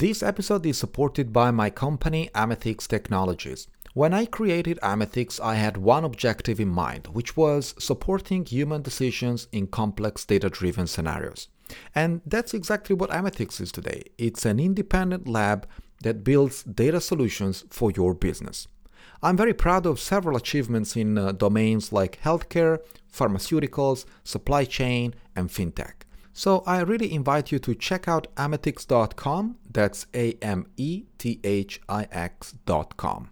This episode is supported by my company Amethix Technologies. When I created Amethix, I had one objective in mind, which was supporting human decisions in complex data driven scenarios. And that's exactly what Amethix is today. It's an independent lab that builds data solutions for your business. I'm very proud of several achievements in uh, domains like healthcare, pharmaceuticals, supply chain, and fintech. So I really invite you to check out amethix.com. That's A M E T H I X.com.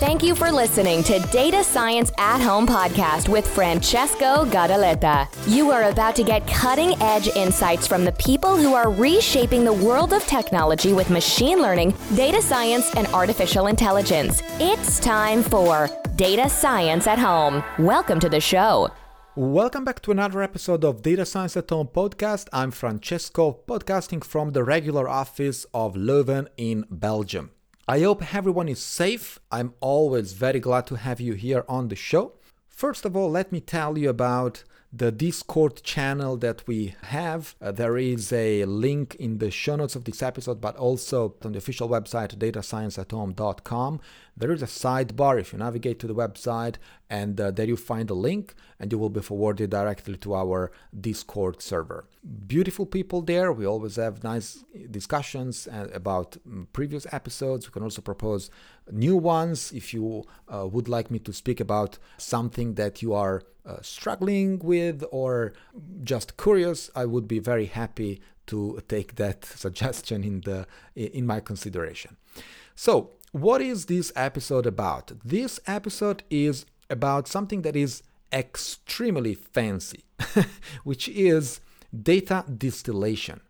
Thank you for listening to Data Science at Home podcast with Francesco Gadaletta. You are about to get cutting edge insights from the people who are reshaping the world of technology with machine learning, data science, and artificial intelligence. It's time for Data Science at Home. Welcome to the show. Welcome back to another episode of Data Science at Home podcast. I'm Francesco, podcasting from the regular office of Leuven in Belgium. I hope everyone is safe. I'm always very glad to have you here on the show. First of all, let me tell you about the Discord channel that we have. Uh, there is a link in the show notes of this episode, but also on the official website, datascienceathome.com. There is a sidebar if you navigate to the website, and uh, there you find a link, and you will be forwarded directly to our Discord server. Beautiful people there. We always have nice discussions uh, about mm, previous episodes. We can also propose new ones if you uh, would like me to speak about something that you are uh, struggling with or just curious. I would be very happy to take that suggestion in the in my consideration. So what is this episode about? This episode is about something that is extremely fancy, which is data distillation.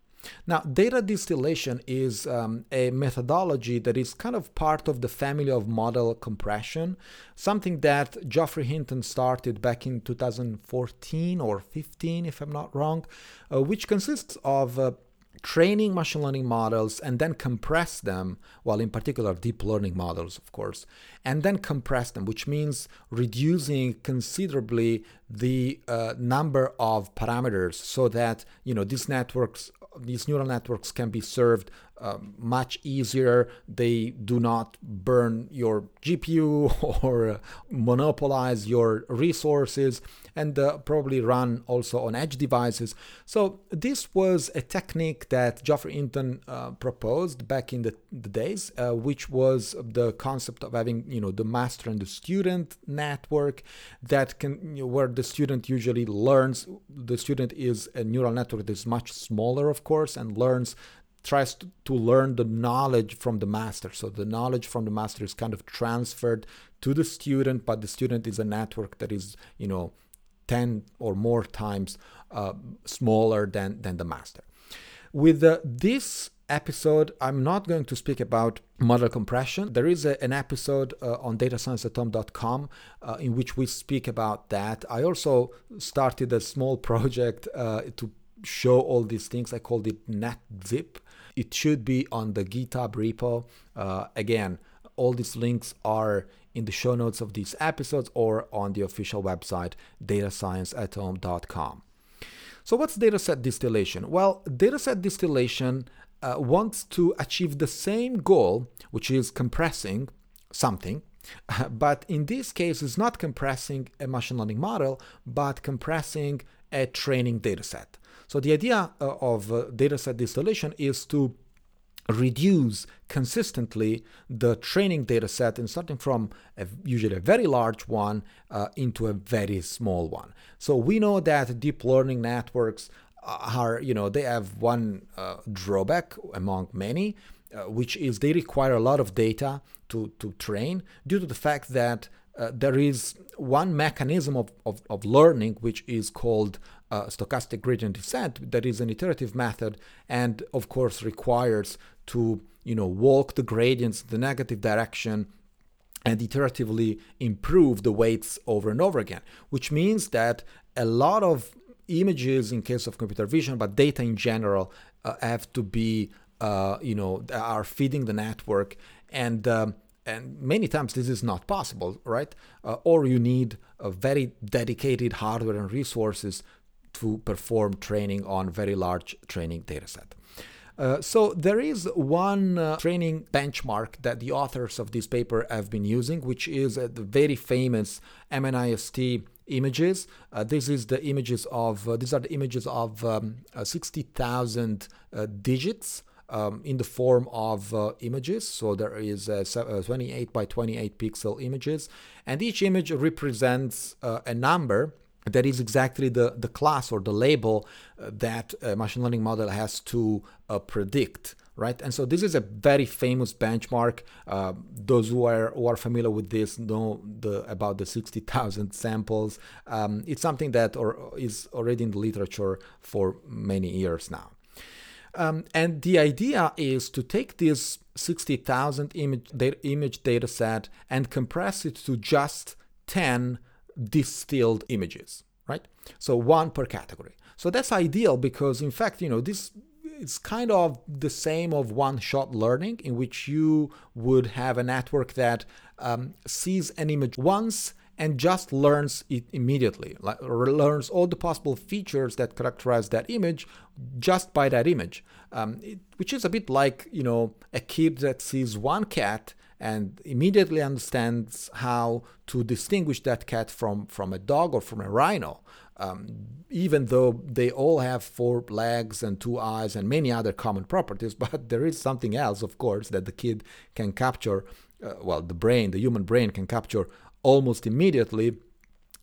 Now, data distillation is um, a methodology that is kind of part of the family of model compression, something that Geoffrey Hinton started back in 2014 or 15, if I'm not wrong, uh, which consists of uh, training machine learning models and then compress them, well, in particular, deep learning models, of course, and then compress them, which means reducing considerably the uh, number of parameters so that, you know, these networks, these neural networks can be served uh, much easier. They do not burn your GPU or uh, monopolize your resources and uh, probably run also on edge devices. So this was a technique that Geoffrey Hinton uh, proposed back in the, the days, uh, which was the concept of having you know the master and the student network that can you know, where the student usually learns. The student is a neural network that is much smaller, of course, and learns tries to, to learn the knowledge from the master. So the knowledge from the master is kind of transferred to the student, but the student is a network that is, you know, 10 or more times uh, smaller than, than the master. With uh, this episode, I'm not going to speak about model compression. There is a, an episode uh, on datascienceathome.com uh, in which we speak about that. I also started a small project uh, to show all these things. I called it NetZip. It should be on the GitHub repo. Uh, again, all these links are in the show notes of these episodes or on the official website datascienceathome.com. So, what's dataset distillation? Well, dataset distillation uh, wants to achieve the same goal, which is compressing something, but in this case, it's not compressing a machine learning model, but compressing a training dataset. So, the idea uh, of uh, dataset distillation is to reduce consistently the training data set and starting from a, usually a very large one uh, into a very small one. So we know that deep learning networks are, you know, they have one uh, drawback among many, uh, which is they require a lot of data to, to train due to the fact that uh, there is one mechanism of, of, of learning which is called uh, stochastic gradient descent that is an iterative method and of course requires to you know walk the gradients in the negative direction and iteratively improve the weights over and over again which means that a lot of images in case of computer vision but data in general uh, have to be uh, you know are feeding the network. And um, and many times this is not possible right? Uh, or you need a very dedicated hardware and resources to perform training on very large training data set Uh, so there is one uh, training benchmark that the authors of this paper have been using, which is uh, the very famous MNIST images. Uh, this is the images of uh, these are the images of um, uh, 60,000 digits. Um, in the form of uh, images. So there is uh, 28 by 28 pixel images, and each image represents uh, a number that is exactly the, the class or the label uh, that a machine learning model has to uh, predict right? And so this is a very famous benchmark. Uh, those who are who are familiar with this know the about the 60000 samples. Um, it's something that or is already in the literature for many years now. Um, and the idea is to take this 60000 image, image data set and compress it to just 10 distilled images, right? So one per category. So that's ideal because, in fact, you know, this it's kind of the same of one-shot learning in which you would have a network that um, sees an image once and just learns it immediately, like, learns all the possible features that characterize that image just by that image, um, it, which is a bit like you know a kid that sees one cat and immediately understands how to distinguish that cat from, from a dog or from a rhino, um, even though they all have four legs and two eyes and many other common properties. But there is something else, of course, that the kid can capture. Uh, well, the brain, the human brain, can capture almost immediately,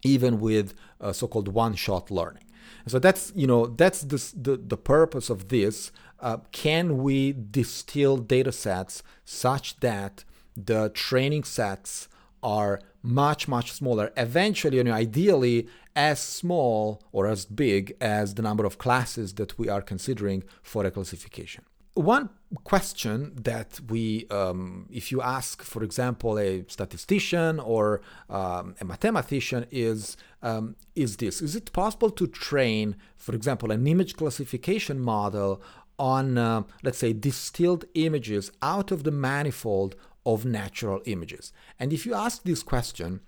even with uh, so-called one-shot learning. So that's you know that's the the, the purpose of this. Uh, can we distill data sets such that the training sets are much much smaller. Eventually you know ideally as small or as big as the number of classes that we are considering for a classification. One question that we um, if you ask for example a statistician or um, a mathematician is um, is this. Is it possible to train for example an image classification model on uh, let's say distilled images out of the manifold of natural images. And if you ask this question,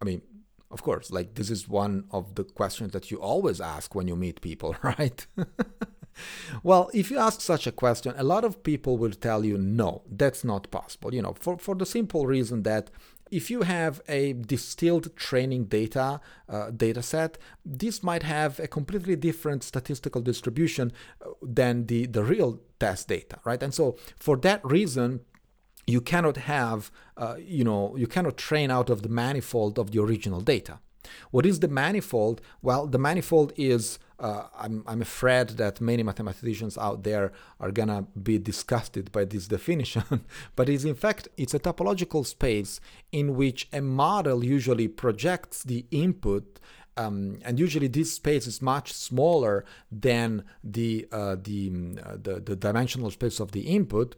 I mean, of course, like this is one of the questions that you always ask when you meet people, right? well, if you ask such a question, a lot of people will tell you no, that's not possible. You know, for, for the simple reason that if you have a distilled training data uh, data set, this might have a completely different statistical distribution uh, than the, the real test data, right? And so for that reason, you cannot have, uh, you know, you cannot train out of the manifold of the original data. What is the manifold? Well, the manifold is, uh, I'm, I'm afraid that many mathematicians out there are gonna be disgusted by this definition, but is in fact, it's a topological space in which a model usually projects the input um, and usually this space is much smaller than the, uh, the, uh, the, the dimensional space of the input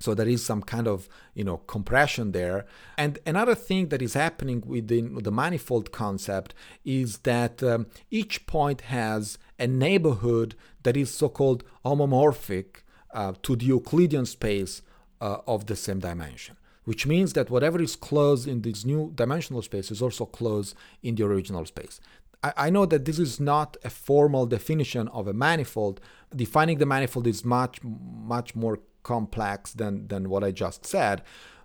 so there is some kind of you know compression there. And another thing that is happening within the manifold concept is that um, each point has a neighborhood that is so-called homomorphic uh, to the Euclidean space uh, of the same dimension. Which means that whatever is closed in this new dimensional space is also closed in the original space. I know that this is not a formal definition of a manifold. Defining the manifold is much, much more complex than than what I just said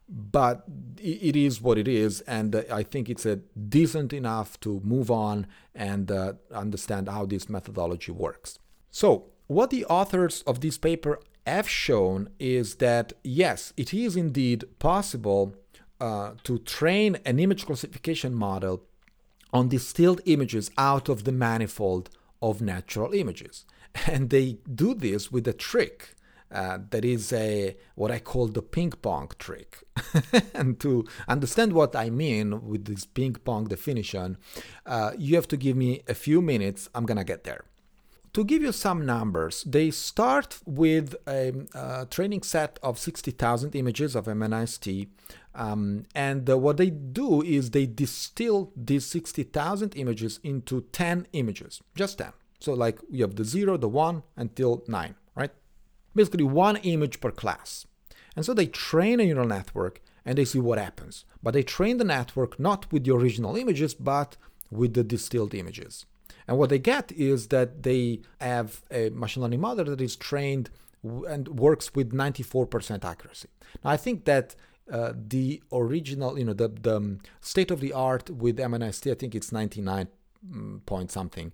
but it is what it is and i think it's a decent enough to move on and uh, understand how this methodology works. So what the authors of this paper have shown is that yes it is indeed possible uh, to train an image classification model on distilled images out of the manifold of natural images. And they do this with a trick uh, that is a what I call the ping pong trick. and to understand what I mean with this ping pong definition, uh, you have to give me a few minutes. I'm gonna get there. To give you some numbers, they start with a, a training set of 60,000 images of MNIST. Um, and uh, what they do is they distill these 60,000 images into 10 images, just 10. So, like you have the 0, the 1 until 9 basically one image per class. And so they train a neural network and they see what happens. But they train the network not with the original images, but with the distilled images. And what they get is that they have a machine learning model that is trained and works with 94% accuracy. Now, I think that uh, the original, you know, the, the um, state of the art with MNIST, I think it's 99 mm, point something.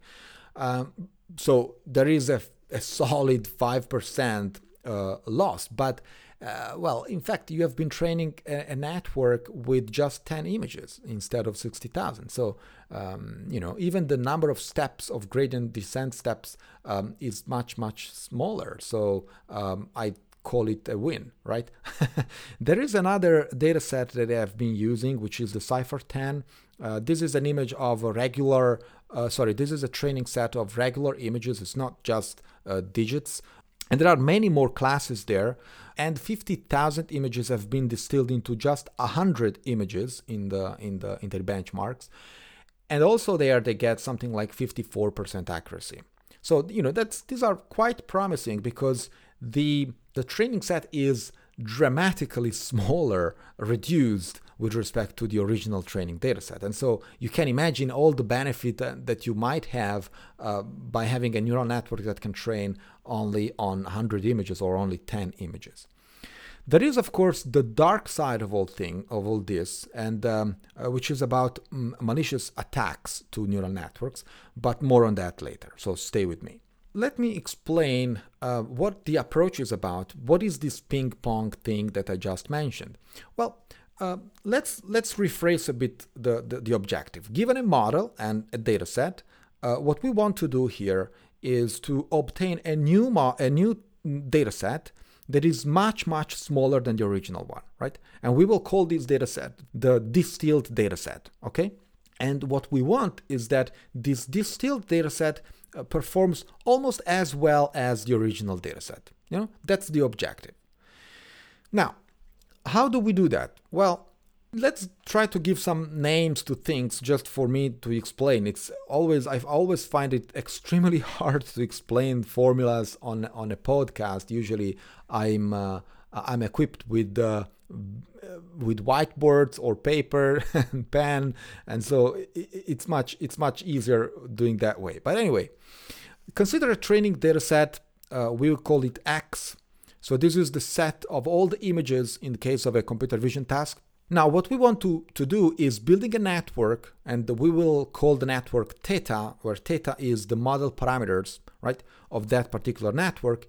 Um, so there is a, a solid 5% uh, loss. But uh, well, in fact, you have been training a, a, network with just 10 images instead of 60,000. So, um, you know, even the number of steps of gradient descent steps um, is much, much smaller. So, um, I call it a win, right? there is another data set that I have been using, which is the CIFAR 10. Uh, this is an image of a regular, uh, sorry, this is a training set of regular images. It's not just uh, digits. And there are many more classes there, and 50,000 images have been distilled into just 100 images in the in the in the benchmarks. And also there they get something like 54% accuracy. So, you know, that's these are quite promising because the the training set is dramatically smaller, reduced with respect to the original training dataset. And so you can imagine all the benefit that, you might have uh, by having a neural network that can train only on 100 images or only 10 images. There is, of course, the dark side of all thing of all this, and um, uh, which is about mm, malicious attacks to neural networks. But more on that later. So stay with me. Let me explain uh, what the approach is about. What is this ping pong thing that I just mentioned? Well, uh, let's let's rephrase a bit the, the, the, objective. Given a model and a data set, uh, what we want to do here is to obtain a new mo- a new data set that is much much smaller than the original one, right? And we will call this data set the distilled data set, okay? And what we want is that this distilled data set uh, performs almost as well as the original data set. You know, that's the objective. Now, how do we do that? Well, let's try to give some names to things just for me to explain. It's always I've always find it extremely hard to explain formulas on on a podcast. Usually, I'm uh, I'm equipped with uh, with whiteboards or paper and pen, and so it's much it's much easier doing that way. But anyway, consider a training data set. Uh, we'll call it X so this is the set of all the images in the case of a computer vision task. Now what we want to, to do is building a network and we will call the network theta, where theta is the model parameters, right, of that particular network.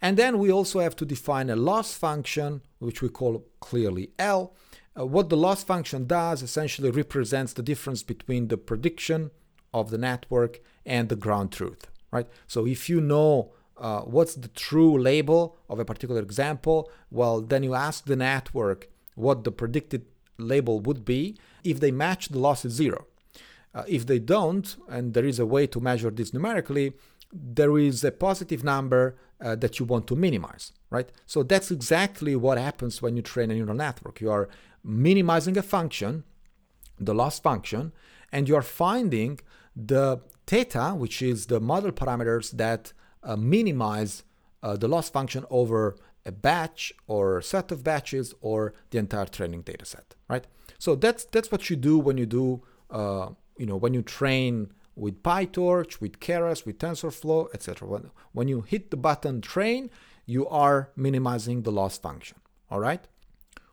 And then we also have to define a loss function, which we call clearly L. Uh, what the loss function does essentially represents the difference between the prediction of the network and the ground truth, right? So if you know uh, what's the true label of a particular example, well, then you ask the network what the predicted label would be. If they match, the loss is zero. Uh, if they don't, and there is a way to measure this numerically, there is a positive number uh, that you want to minimize, right? So that's exactly what happens when you train a neural network. You are minimizing a function, the loss function, and you are finding the theta, which is the model parameters that uh, minimize uh, the loss function over a batch or a set of batches or the entire training data set, right? So that's that's what you do when you do, uh, you know, when you train with PyTorch, with Keras, with TensorFlow, etc. When, when you hit the button train, you are minimizing the loss function, all right?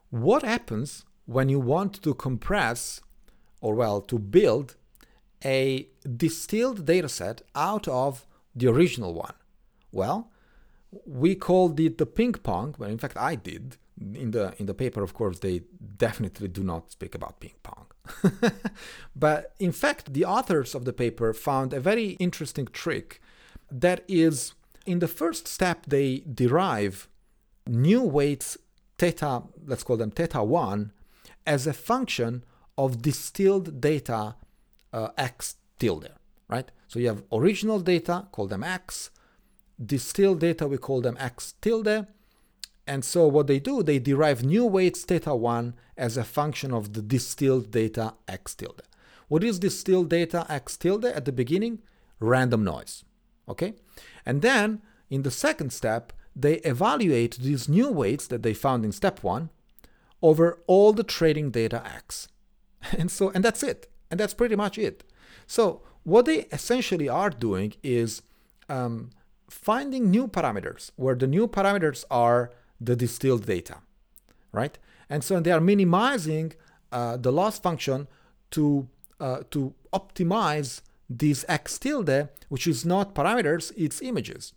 What happens when you want to compress, or well, to build a distilled dataset out of the original one? Well, we called it the ping pong. Well, in fact, I did. In the in the paper, of course, they definitely do not speak about ping pong. but in fact, the authors of the paper found a very interesting trick. That is, in the first step, they derive new weights theta, let's call them theta one, as a function of distilled data uh, x tilde, right? So you have original data, call them x, distilled data, we call them x tilde. And so what they do, they derive new weights theta 1 as a function of the distilled data x tilde. What is distilled data x tilde at the beginning? Random noise. Okay? And then in the second step, they evaluate these new weights that they found in step 1 over all the trading data x. And so and that's it. And that's pretty much it. So what they essentially are doing is um, finding new parameters where the new parameters are the distilled data, right? And so they are minimizing uh, the loss function to uh, to optimize this x tilde, which is not parameters, it's images,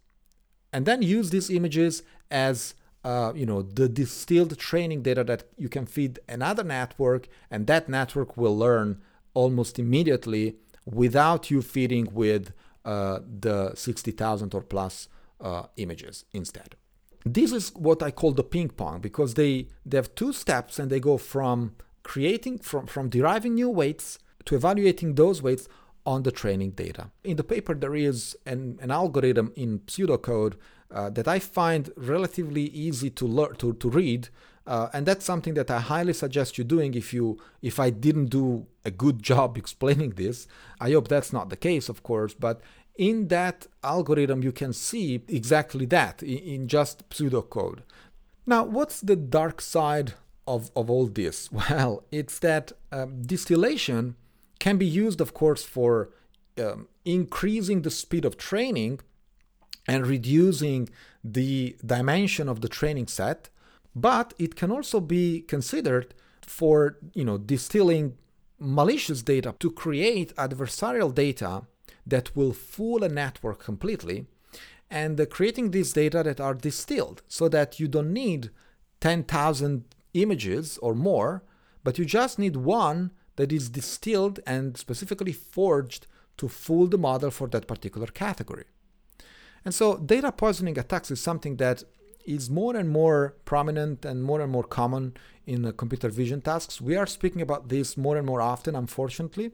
and then use these images as uh, you know the distilled training data that you can feed another network, and that network will learn almost immediately without you feeding with uh, the 60,000 or plus uh, images instead. This is what I call the ping pong because they, they have two steps and they go from creating, from, from deriving new weights to evaluating those weights on the training data. In the paper, there is an, an algorithm in pseudocode uh, that I find relatively easy to learn to, to read. Uh, and that's something that I highly suggest you doing if you if I didn't do a good job explaining this. I hope that's not the case, of course, but in that algorithm you can see exactly that in, in just pseudocode. Now, what's the dark side of, of all this? Well, it's that um, distillation can be used, of course, for um, increasing the speed of training and reducing the dimension of the training set, but it can also be considered for you know distilling malicious data to create adversarial data that will fool a network completely and creating these data that are distilled so that you don't need 10,000 images or more, but you just need one that is distilled and specifically forged to fool the model for that particular category. And so data poisoning attacks is something that is more and more prominent and more and more common in uh, computer vision tasks. We are speaking about this more and more often, unfortunately.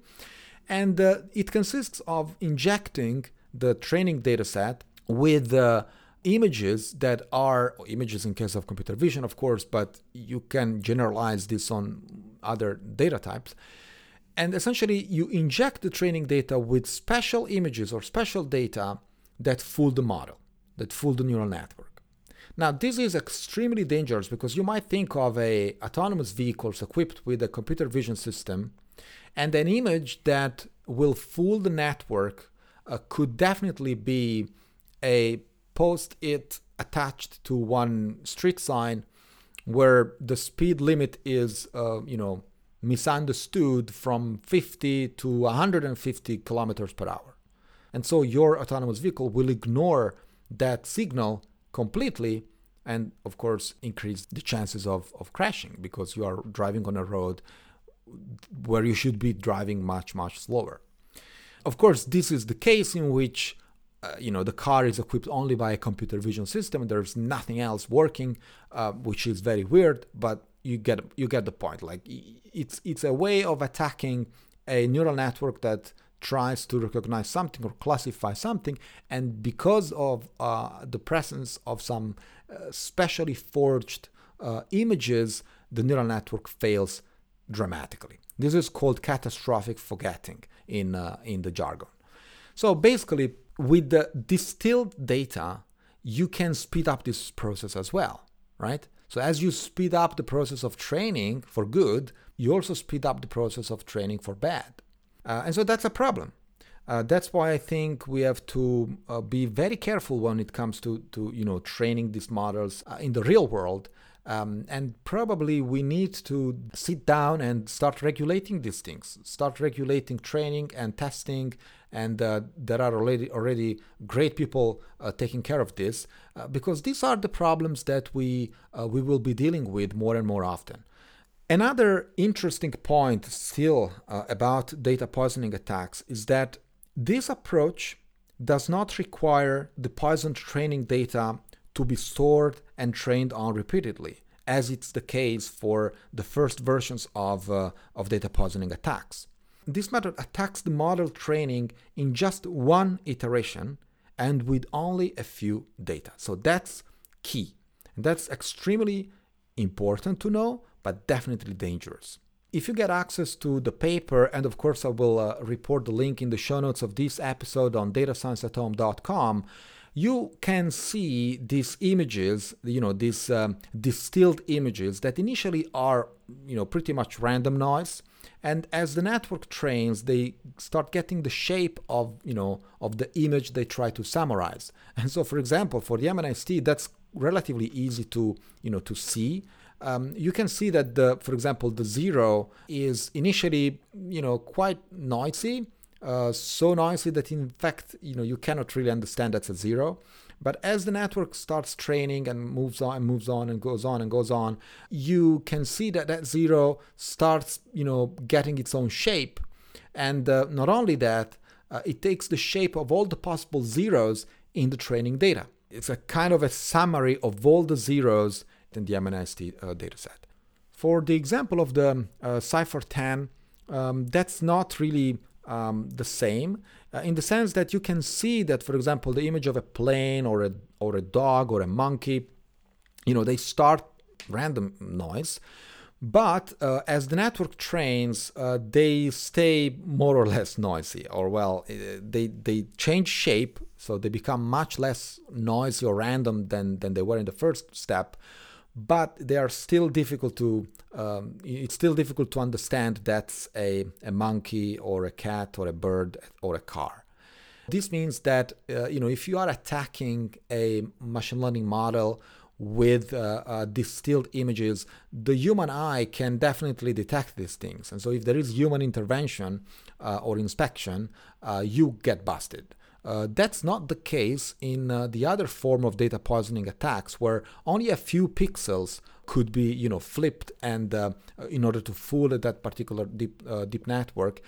And uh, it consists of injecting the training data set with uh, images that are images in case of computer vision, of course, but you can generalize this on other data types. And essentially, you inject the training data with special images or special data that fool the model, that fool the neural network. Now, this is extremely dangerous because you might think of a autonomous vehicles equipped with a computer vision system and an image that will fool the network uh, could definitely be a post it attached to one street sign where the speed limit is, uh, you know, misunderstood from 50 to 150 kilometers per hour. And so your autonomous vehicle will ignore that signal completely and, of course, increase the chances of, of crashing because you are driving on a road where you should be driving much, much slower. Of course, this is the case in which uh, you know the car is equipped only by a computer vision system. There's nothing else working, uh, which is very weird. But you get you get the point. Like it's it's a way of attacking a neural network that tries to recognize something or classify something, and because of uh, the presence of some uh, specially forged uh, images, the neural network fails dramatically. This is called catastrophic forgetting in, uh, in the jargon. So basically, with the distilled data, you can speed up this process as well, right? So as you speed up the process of training for good, you also speed up the process of training for bad. Uh, and so that's a problem. Uh, that's why I think we have to uh, be very careful when it comes to, to you know training these models uh, in the real world um, and probably we need to sit down and start regulating these things, start regulating training and testing. And uh, there are already already great people uh, taking care of this because these are the problems that we we will be dealing with more and more often. Another interesting point still uh, about data poisoning attacks is that this approach does not require the poisoned training data to be stored and trained on repeatedly, as it's the case for the first versions of, uh, of data poisoning attacks. This method attacks the model training in just one iteration and with only a few data. So that's key. And that's extremely important to know, but definitely dangerous. If you get access to the paper, and of course I will uh, report the link in the show notes of this episode on datascienceathome.com, you can see these images, you know, these um, distilled images that initially are, you know, pretty much random noise. And as the network trains, they start getting the shape of, you know, of the image they try to summarize. And so, for example, for the MNIST, that's relatively easy to, you know, to see. Um, you can see that the, for example, the zero is initially, you know, quite noisy uh, so noisy that in fact you know you cannot really understand that's a zero. But as the network starts training and moves on and moves on and goes on and goes on you can see that that zero starts you know getting its own shape. And uh, not only that uh, it takes the shape of all the possible zeros in the training data. It's a kind of a summary of all the zeros in the MNIST uh, dataset. For the example of the uh, CIFAR 10 um, that's not really um, the same uh, in the sense that you can see that, for example, the image of a plane or a or a dog or a monkey, you know, they start random noise, but uh, as the network trains, uh, they stay more or less noisy, or well, uh, they they change shape, so they become much less noisy or random than than they were in the first step but they are still difficult to um, it's still difficult to understand that's a, a monkey or a cat or a bird or a car this means that uh, you know if you are attacking a machine learning model with uh, uh, distilled images, the human eye can definitely detect these things. And so, if there is human intervention uh, or inspection, uh, you get busted. Uh, that's not the case in uh, the other form of data poisoning attacks, where only a few pixels could be, you know, flipped, and uh, in order to fool that particular deep uh, deep network,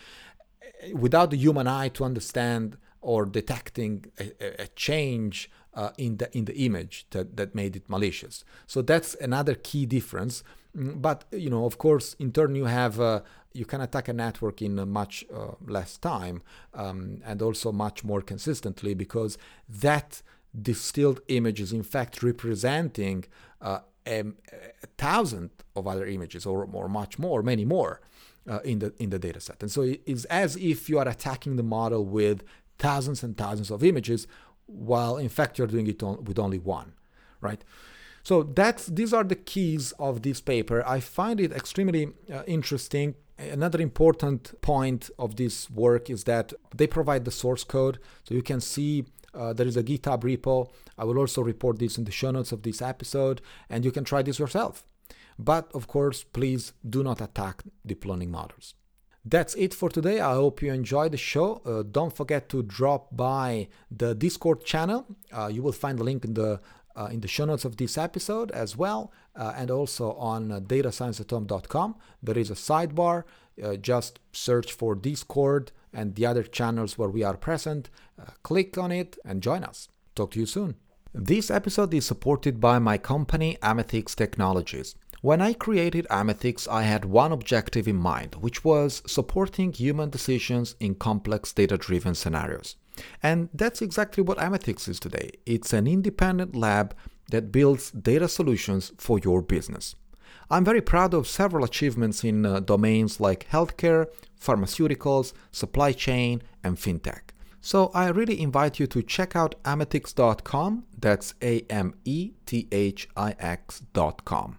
without the human eye to understand or detecting a, a change uh, in the in the image that, that made it malicious. So that's another key difference. Mm, but you know, of course, in turn you have uh, you can attack a network in much uh, less time um, and also much more consistently because that distilled image is in fact representing uh, a, a, thousand of other images or, or much more, many more. Uh, in the in the data set. And so it's as if you are attacking the model with thousands and thousands of images, while in fact you're doing it on, with only one, right? So that's these are the keys of this paper. I find it extremely uh, interesting. Another important point of this work is that they provide the source code, so you can see uh, there is a GitHub repo. I will also report this in the show notes of this episode, and you can try this yourself. But of course, please do not attack deep learning models. That's it for today. I hope you enjoyed the show. Uh, don't forget to drop by the Discord channel. Uh, you will find the link in the uh, in the show notes of this episode as well, uh, and also on uh, datascienceathome.com. There is a sidebar. Uh, just search for Discord and the other channels where we are present. Uh, click on it and join us. Talk to you soon. This episode is supported by my company, Amethix Technologies. When I created Amethix, I had one objective in mind, which was supporting human decisions in complex data driven scenarios. And that's exactly what Amethix is today. It's an independent lab that builds data solutions for your business. I'm very proud of several achievements in uh, domains like healthcare, pharmaceuticals, supply chain, and fintech. So I really invite you to check out amethix.com. That's A M E T H I X.com.